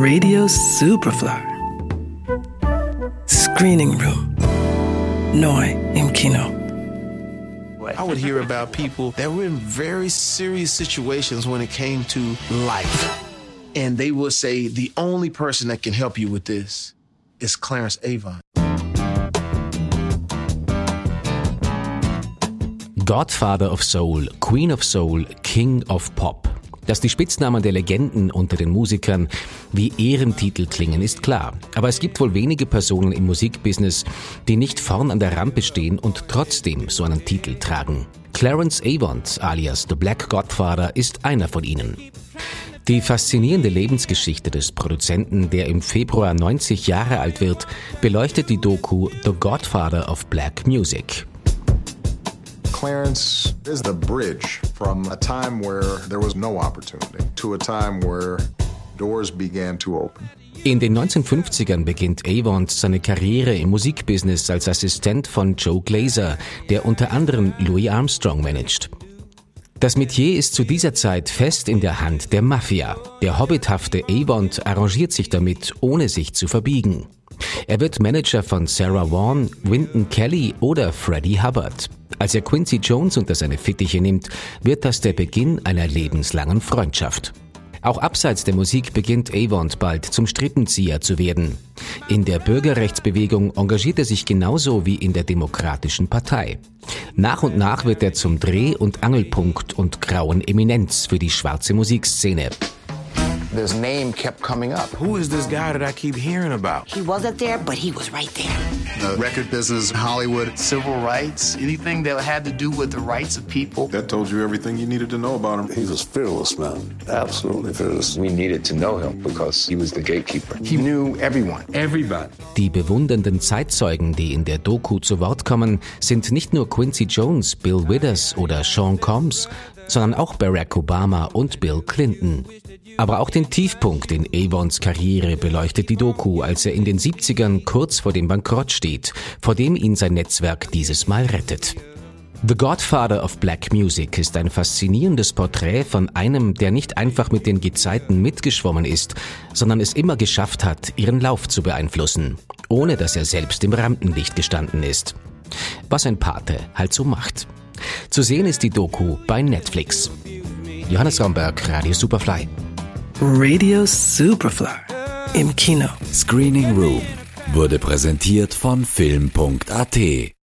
Radio Superfly. Screening Room. Noi im Kino. I would hear about people that were in very serious situations when it came to life. And they would say, the only person that can help you with this is Clarence Avon. Godfather of Soul, Queen of Soul, King of Pop. Dass die Spitznamen der Legenden unter den Musikern wie Ehrentitel klingen, ist klar. Aber es gibt wohl wenige Personen im Musikbusiness, die nicht vorn an der Rampe stehen und trotzdem so einen Titel tragen. Clarence Avant, alias The Black Godfather, ist einer von ihnen. Die faszinierende Lebensgeschichte des Produzenten, der im Februar 90 Jahre alt wird, beleuchtet die Doku The Godfather of Black Music. Clarence is the bridge from a time where there was no opportunity to a time where doors began to open. In den 1950ern beginnt Avant seine Karriere im Musikbusiness als Assistent von Joe Glazer, der unter anderem Louis Armstrong managt. Das Metier ist zu dieser Zeit fest in der Hand der Mafia. Der hobbithafte Avant arrangiert sich damit, ohne sich zu verbiegen. Er wird Manager von Sarah Vaughan, Wynton Kelly oder Freddie Hubbard. Als er Quincy Jones unter seine Fittiche nimmt, wird das der Beginn einer lebenslangen Freundschaft. Auch abseits der Musik beginnt Avant bald zum Strippenzieher zu werden. In der Bürgerrechtsbewegung engagiert er sich genauso wie in der Demokratischen Partei. Nach und nach wird er zum Dreh- und Angelpunkt und grauen Eminenz für die schwarze Musikszene. This name kept coming up. Who is this guy that I keep hearing about? He wasn't there, but he was right there. The record business, Hollywood, Civil rights, anything that had to do with the rights of people. that told you everything you needed to know about him. He was fearless, man. Absolutely fearless. We needed to know him because he was the gatekeeper. He knew everyone. Everybody. Die bewundernden Zeitzeugen, die in der Doku zu Wort kommen, sind nicht nur Quincy Jones, Bill Withers oder Sean Combs, sondern auch Barack Obama und Bill Clinton. Aber auch den Tiefpunkt in Avons Karriere beleuchtet die Doku, als er in den 70ern kurz vor dem Bankrott steht, vor dem ihn sein Netzwerk dieses Mal rettet. The Godfather of Black Music ist ein faszinierendes Porträt von einem, der nicht einfach mit den Gezeiten mitgeschwommen ist, sondern es immer geschafft hat, ihren Lauf zu beeinflussen, ohne dass er selbst im Rampenlicht gestanden ist. Was ein Pate halt so macht. Zu sehen ist die Doku bei Netflix. Johannes Romberg, Radio Superfly. Radio Superfly. Im Kino. Screening Room wurde präsentiert von Film.at